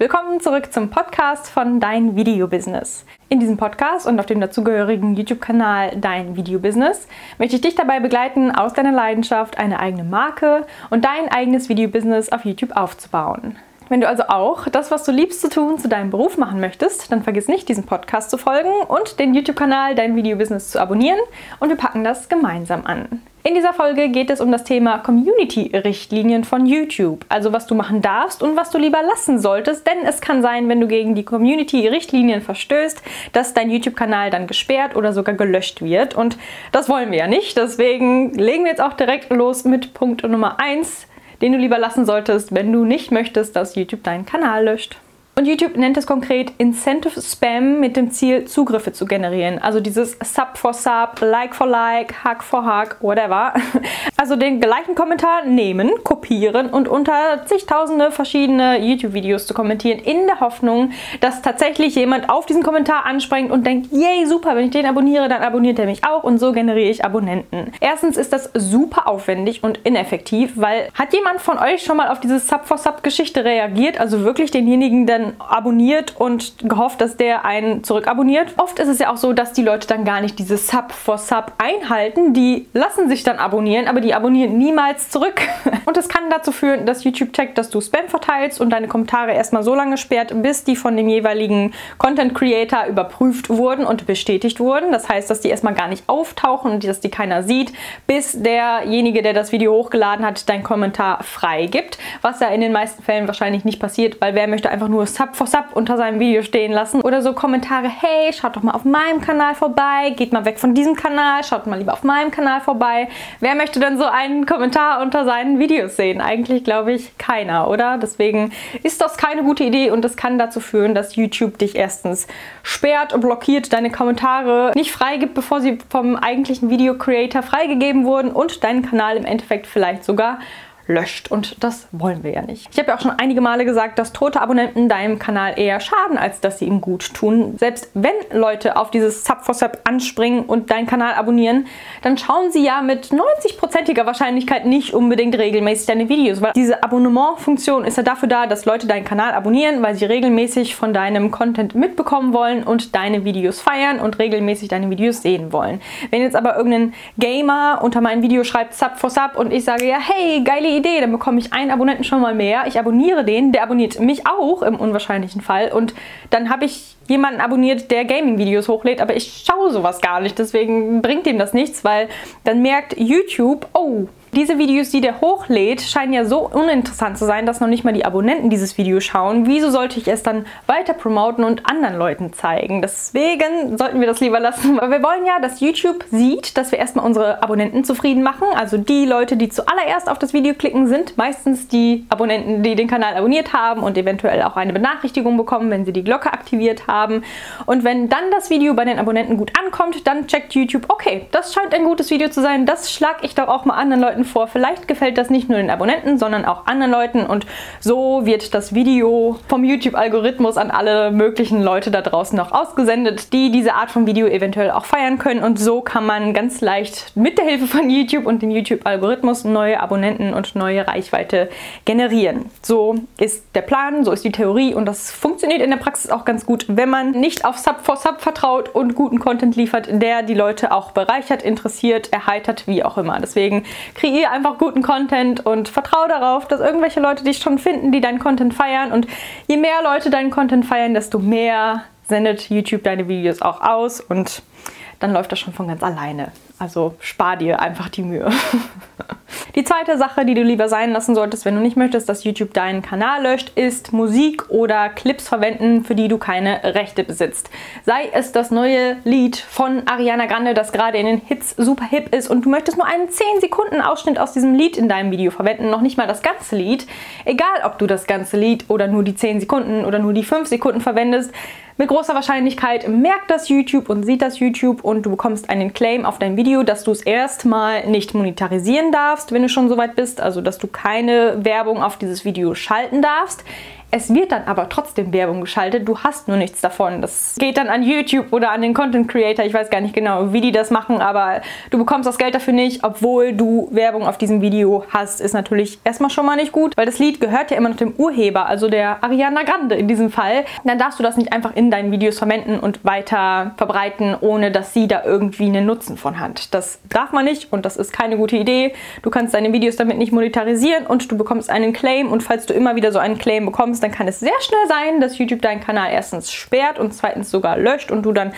Willkommen zurück zum Podcast von Dein Video Business. In diesem Podcast und auf dem dazugehörigen YouTube-Kanal Dein Video Business möchte ich dich dabei begleiten, aus deiner Leidenschaft eine eigene Marke und dein eigenes Video Business auf YouTube aufzubauen. Wenn du also auch das, was du liebst zu tun, zu deinem Beruf machen möchtest, dann vergiss nicht, diesem Podcast zu folgen und den YouTube-Kanal Dein Video Business zu abonnieren und wir packen das gemeinsam an. In dieser Folge geht es um das Thema Community-Richtlinien von YouTube. Also was du machen darfst und was du lieber lassen solltest, denn es kann sein, wenn du gegen die Community-Richtlinien verstößt, dass dein YouTube-Kanal dann gesperrt oder sogar gelöscht wird. Und das wollen wir ja nicht. Deswegen legen wir jetzt auch direkt los mit Punkt Nummer 1, den du lieber lassen solltest, wenn du nicht möchtest, dass YouTube deinen Kanal löscht. Und YouTube nennt es konkret Incentive Spam mit dem Ziel, Zugriffe zu generieren. Also dieses Sub for Sub, Like for Like, Hack for Hack, whatever. Also den gleichen Kommentar nehmen, kopieren und unter zigtausende verschiedene YouTube-Videos zu kommentieren, in der Hoffnung, dass tatsächlich jemand auf diesen Kommentar anspringt und denkt, yay, super, wenn ich den abonniere, dann abonniert er mich auch und so generiere ich Abonnenten. Erstens ist das super aufwendig und ineffektiv, weil hat jemand von euch schon mal auf diese Sub for Sub-Geschichte reagiert? Also wirklich denjenigen dann abonniert und gehofft, dass der einen zurückabonniert. Oft ist es ja auch so, dass die Leute dann gar nicht diese Sub for Sub einhalten. Die lassen sich dann abonnieren, aber die abonnieren niemals zurück. Und das kann dazu führen, dass YouTube checkt, dass du Spam verteilst und deine Kommentare erstmal so lange sperrt, bis die von dem jeweiligen Content Creator überprüft wurden und bestätigt wurden. Das heißt, dass die erstmal gar nicht auftauchen und dass die keiner sieht, bis derjenige, der das Video hochgeladen hat, deinen Kommentar freigibt. Was ja in den meisten Fällen wahrscheinlich nicht passiert, weil wer möchte einfach nur Sub for Sub unter seinem Video stehen lassen. Oder so Kommentare, hey, schaut doch mal auf meinem Kanal vorbei, geht mal weg von diesem Kanal, schaut mal lieber auf meinem Kanal vorbei. Wer möchte denn so einen Kommentar unter seinen Videos sehen? Eigentlich glaube ich keiner, oder? Deswegen ist das keine gute Idee und das kann dazu führen, dass YouTube dich erstens sperrt und blockiert, deine Kommentare nicht freigibt, bevor sie vom eigentlichen Video Creator freigegeben wurden und deinen Kanal im Endeffekt vielleicht sogar löscht. Und das wollen wir ja nicht. Ich habe ja auch schon einige Male gesagt, dass tote Abonnenten deinem Kanal eher schaden, als dass sie ihm gut tun. Selbst wenn Leute auf dieses Sub for Sub anspringen und deinen Kanal abonnieren, dann schauen sie ja mit 90%iger Wahrscheinlichkeit nicht unbedingt regelmäßig deine Videos, weil diese Abonnement-Funktion ist ja dafür da, dass Leute deinen Kanal abonnieren, weil sie regelmäßig von deinem Content mitbekommen wollen und deine Videos feiern und regelmäßig deine Videos sehen wollen. Wenn jetzt aber irgendein Gamer unter mein Video schreibt Sub for Sub und ich sage ja, hey, geile Idee, Idee, dann bekomme ich einen Abonnenten schon mal mehr. Ich abonniere den, der abonniert mich auch im unwahrscheinlichen Fall und dann habe ich jemanden abonniert, der Gaming-Videos hochlädt, aber ich schaue sowas gar nicht. Deswegen bringt ihm das nichts, weil dann merkt YouTube, oh, diese Videos, die der hochlädt, scheinen ja so uninteressant zu sein, dass noch nicht mal die Abonnenten dieses Video schauen. Wieso sollte ich es dann weiter promoten und anderen Leuten zeigen? Deswegen sollten wir das lieber lassen. Aber wir wollen ja, dass YouTube sieht, dass wir erstmal unsere Abonnenten zufrieden machen. Also die Leute, die zuallererst auf das Video klicken, sind meistens die Abonnenten, die den Kanal abonniert haben und eventuell auch eine Benachrichtigung bekommen, wenn sie die Glocke aktiviert haben. Und wenn dann das Video bei den Abonnenten gut ankommt, dann checkt YouTube, okay, das scheint ein gutes Video zu sein, das schlage ich doch auch mal anderen Leuten Leuten vor. Vielleicht gefällt das nicht nur den Abonnenten, sondern auch anderen Leuten und so wird das Video vom YouTube-Algorithmus an alle möglichen Leute da draußen noch ausgesendet, die diese Art von Video eventuell auch feiern können und so kann man ganz leicht mit der Hilfe von YouTube und dem YouTube-Algorithmus neue Abonnenten und neue Reichweite generieren. So ist der Plan, so ist die Theorie und das funktioniert in der Praxis auch ganz gut, wenn man nicht auf Sub for Sub vertraut und guten Content liefert, der die Leute auch bereichert, interessiert, erheitert, wie auch immer. Deswegen kriege kreier einfach guten Content und vertraue darauf, dass irgendwelche Leute dich schon finden, die deinen Content feiern. Und je mehr Leute deinen Content feiern, desto mehr sendet YouTube deine Videos auch aus und dann läuft das schon von ganz alleine. Also spar dir einfach die Mühe. Die zweite Sache, die du lieber sein lassen solltest, wenn du nicht möchtest, dass YouTube deinen Kanal löscht, ist Musik oder Clips verwenden, für die du keine Rechte besitzt. Sei es das neue Lied von Ariana Grande, das gerade in den Hits super hip ist und du möchtest nur einen 10 Sekunden Ausschnitt aus diesem Lied in deinem Video verwenden, noch nicht mal das ganze Lied. Egal, ob du das ganze Lied oder nur die 10 Sekunden oder nur die 5 Sekunden verwendest, mit großer Wahrscheinlichkeit merkt das YouTube und sieht das YouTube und du bekommst einen Claim auf dein Video, dass du es erstmal nicht monetarisieren darfst, wenn du schon so weit bist, also dass du keine Werbung auf dieses Video schalten darfst. Es wird dann aber trotzdem Werbung geschaltet, du hast nur nichts davon. Das geht dann an YouTube oder an den Content Creator, ich weiß gar nicht genau, wie die das machen, aber du bekommst das Geld dafür nicht, obwohl du Werbung auf diesem Video hast, ist natürlich erstmal schon mal nicht gut, weil das Lied gehört ja immer noch dem Urheber, also der Ariana Grande in diesem Fall. Dann darfst du das nicht einfach in deinen Videos verwenden und weiter verbreiten, ohne dass sie da irgendwie einen Nutzen von hat. Das darf man nicht und das ist keine gute Idee. Du kannst deine Videos damit nicht monetarisieren und du bekommst einen Claim und falls du immer wieder so einen Claim bekommst, dann kann es sehr schnell sein, dass YouTube deinen Kanal erstens sperrt und zweitens sogar löscht und du dann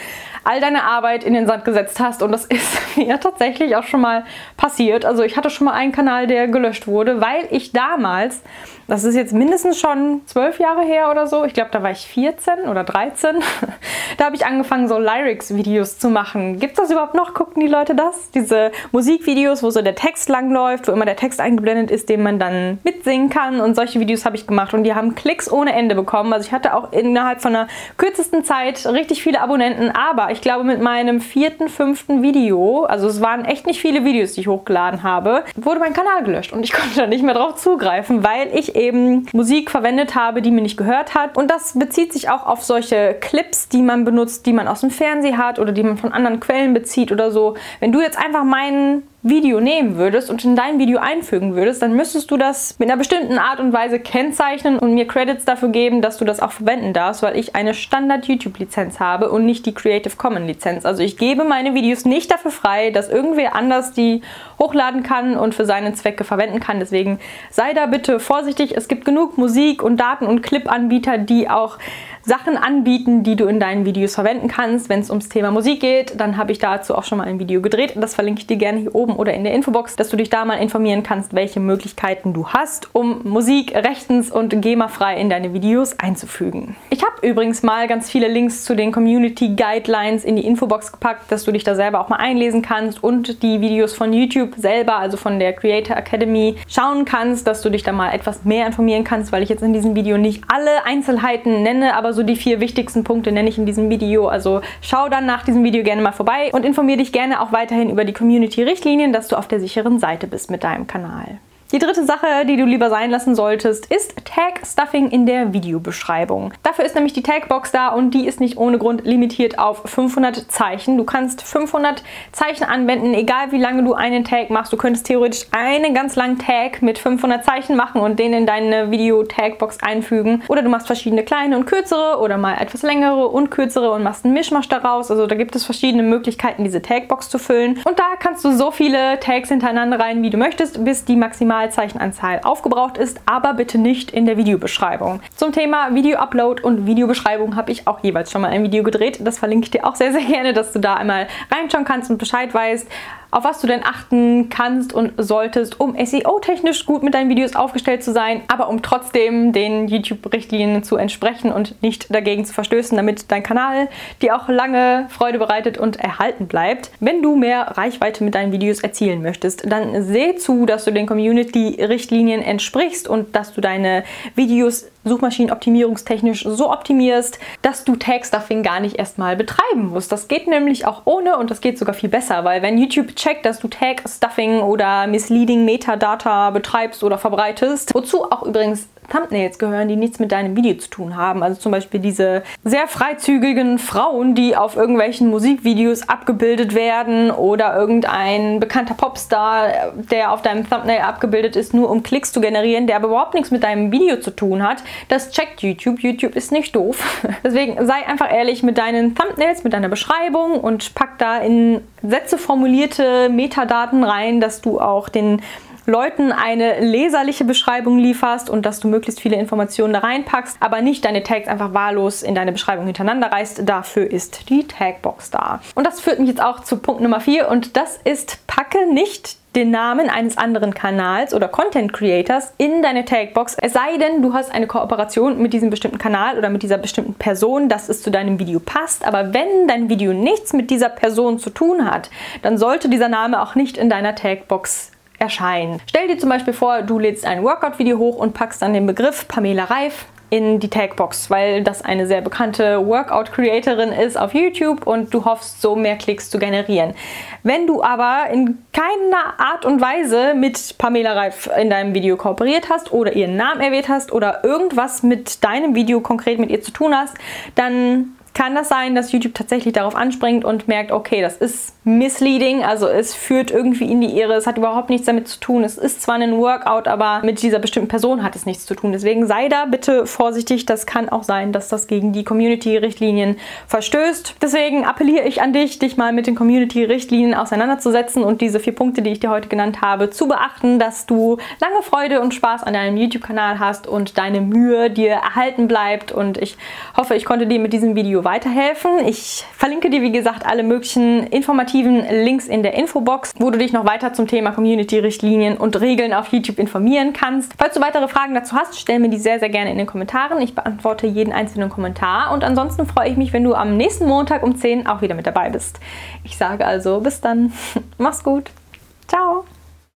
all deine Arbeit in den Sand gesetzt hast. Und das ist mir tatsächlich auch schon mal passiert. Also ich hatte schon mal einen Kanal, der gelöscht wurde, weil ich damals das ist jetzt mindestens schon zwölf Jahre her oder so. Ich glaube, da war ich 14 oder 13. da habe ich angefangen, so Lyrics-Videos zu machen. Gibt es das überhaupt noch? Gucken die Leute das? Diese Musikvideos, wo so der Text langläuft, wo immer der Text eingeblendet ist, den man dann mitsingen kann. Und solche Videos habe ich gemacht und die haben Klicks ohne Ende bekommen. Also ich hatte auch innerhalb von einer kürzesten Zeit richtig viele Abonnenten. Aber ich glaube, mit meinem vierten, fünften Video, also es waren echt nicht viele Videos, die ich hochgeladen habe, wurde mein Kanal gelöscht und ich konnte da nicht mehr drauf zugreifen, weil ich eben Musik verwendet habe, die mir nicht gehört hat. Und das bezieht sich auch auf solche Clips, die man benutzt, die man aus dem Fernsehen hat oder die man von anderen Quellen bezieht oder so. Wenn du jetzt einfach meinen Video nehmen würdest und in dein Video einfügen würdest, dann müsstest du das mit einer bestimmten Art und Weise kennzeichnen und mir Credits dafür geben, dass du das auch verwenden darfst, weil ich eine Standard-YouTube-Lizenz habe und nicht die Creative Commons-Lizenz. Also ich gebe meine Videos nicht dafür frei, dass irgendwer anders die hochladen kann und für seine Zwecke verwenden kann. Deswegen sei da bitte vorsichtig. Es gibt genug Musik- und Daten- und Clip-Anbieter, die auch Sachen anbieten, die du in deinen Videos verwenden kannst. Wenn es ums Thema Musik geht, dann habe ich dazu auch schon mal ein Video gedreht. Das verlinke ich dir gerne hier oben oder in der Infobox, dass du dich da mal informieren kannst, welche Möglichkeiten du hast, um Musik rechtens und GEMA-frei in deine Videos einzufügen. Ich habe übrigens mal ganz viele Links zu den Community Guidelines in die Infobox gepackt, dass du dich da selber auch mal einlesen kannst und die Videos von YouTube selber, also von der Creator Academy, schauen kannst, dass du dich da mal etwas mehr informieren kannst, weil ich jetzt in diesem Video nicht alle Einzelheiten nenne, aber so die vier wichtigsten Punkte nenne ich in diesem Video. Also schau dann nach diesem Video gerne mal vorbei und informiere dich gerne auch weiterhin über die Community-Richtlinien, dass du auf der sicheren Seite bist mit deinem Kanal. Die dritte Sache, die du lieber sein lassen solltest, ist Tag-Stuffing in der Videobeschreibung. Dafür ist nämlich die Tagbox da und die ist nicht ohne Grund limitiert auf 500 Zeichen. Du kannst 500 Zeichen anwenden, egal wie lange du einen Tag machst. Du könntest theoretisch einen ganz langen Tag mit 500 Zeichen machen und den in deine Video-Tagbox einfügen. Oder du machst verschiedene kleine und kürzere oder mal etwas längere und kürzere und machst einen Mischmasch daraus. Also da gibt es verschiedene Möglichkeiten, diese Tagbox zu füllen. Und da kannst du so viele Tags hintereinander rein, wie du möchtest, bis die maximal Maximalzeichenanzahl aufgebraucht ist, aber bitte nicht in der Videobeschreibung. Zum Thema Video-Upload und Videobeschreibung habe ich auch jeweils schon mal ein Video gedreht. Das verlinke ich dir auch sehr, sehr gerne, dass du da einmal reinschauen kannst und Bescheid weißt, auf was du denn achten kannst und solltest, um SEO-technisch gut mit deinen Videos aufgestellt zu sein, aber um trotzdem den YouTube-Richtlinien zu entsprechen und nicht dagegen zu verstößen, damit dein Kanal dir auch lange Freude bereitet und erhalten bleibt. Wenn du mehr Reichweite mit deinen Videos erzielen möchtest, dann seh zu, dass du den Community-Richtlinien entsprichst und dass du deine Videos suchmaschinenoptimierungstechnisch so optimierst, dass du Tag-Stuffing gar nicht erstmal betreiben musst. Das geht nämlich auch ohne und das geht sogar viel besser, weil wenn YouTube checkt, dass du Tag-Stuffing oder Misleading Metadata betreibst oder verbreitest, wozu auch übrigens Thumbnails gehören, die nichts mit deinem Video zu tun haben. Also zum Beispiel diese sehr freizügigen Frauen, die auf irgendwelchen Musikvideos abgebildet werden oder irgendein bekannter Popstar, der auf deinem Thumbnail abgebildet ist, nur um Klicks zu generieren, der aber überhaupt nichts mit deinem Video zu tun hat. Das checkt YouTube. YouTube ist nicht doof. Deswegen sei einfach ehrlich mit deinen Thumbnails, mit deiner Beschreibung und pack da in Sätze formulierte Metadaten rein, dass du auch den Leuten eine leserliche Beschreibung lieferst und dass du möglichst viele Informationen da reinpackst, aber nicht deine Tags einfach wahllos in deine Beschreibung hintereinander reißt. Dafür ist die Tagbox da. Und das führt mich jetzt auch zu Punkt Nummer 4 und das ist, packe nicht den Namen eines anderen Kanals oder Content Creators in deine Tagbox. Es sei denn, du hast eine Kooperation mit diesem bestimmten Kanal oder mit dieser bestimmten Person, dass es zu deinem Video passt. Aber wenn dein Video nichts mit dieser Person zu tun hat, dann sollte dieser Name auch nicht in deiner Tagbox erscheinen. Stell dir zum Beispiel vor, du lädst ein Workout-Video hoch und packst dann den Begriff Pamela Reif in die Tagbox, weil das eine sehr bekannte Workout-Creatorin ist auf YouTube und du hoffst, so mehr Klicks zu generieren. Wenn du aber in keiner Art und Weise mit Pamela Reif in deinem Video kooperiert hast oder ihren Namen erwähnt hast oder irgendwas mit deinem Video konkret mit ihr zu tun hast, dann kann das sein, dass YouTube tatsächlich darauf anspringt und merkt, okay, das ist misleading, also es führt irgendwie in die Irre, es hat überhaupt nichts damit zu tun. Es ist zwar ein Workout, aber mit dieser bestimmten Person hat es nichts zu tun. Deswegen sei da bitte vorsichtig. Das kann auch sein, dass das gegen die Community-Richtlinien verstößt. Deswegen appelliere ich an dich, dich mal mit den Community-Richtlinien auseinanderzusetzen und diese vier Punkte, die ich dir heute genannt habe, zu beachten, dass du lange Freude und Spaß an deinem YouTube-Kanal hast und deine Mühe dir erhalten bleibt. Und ich hoffe, ich konnte dir mit diesem Video weiterhelfen. Ich verlinke dir, wie gesagt, alle möglichen informativen Links in der Infobox, wo du dich noch weiter zum Thema Community-Richtlinien und Regeln auf YouTube informieren kannst. Falls du weitere Fragen dazu hast, stell mir die sehr, sehr gerne in den Kommentaren. Ich beantworte jeden einzelnen Kommentar und ansonsten freue ich mich, wenn du am nächsten Montag um 10 auch wieder mit dabei bist. Ich sage also bis dann. Mach's gut.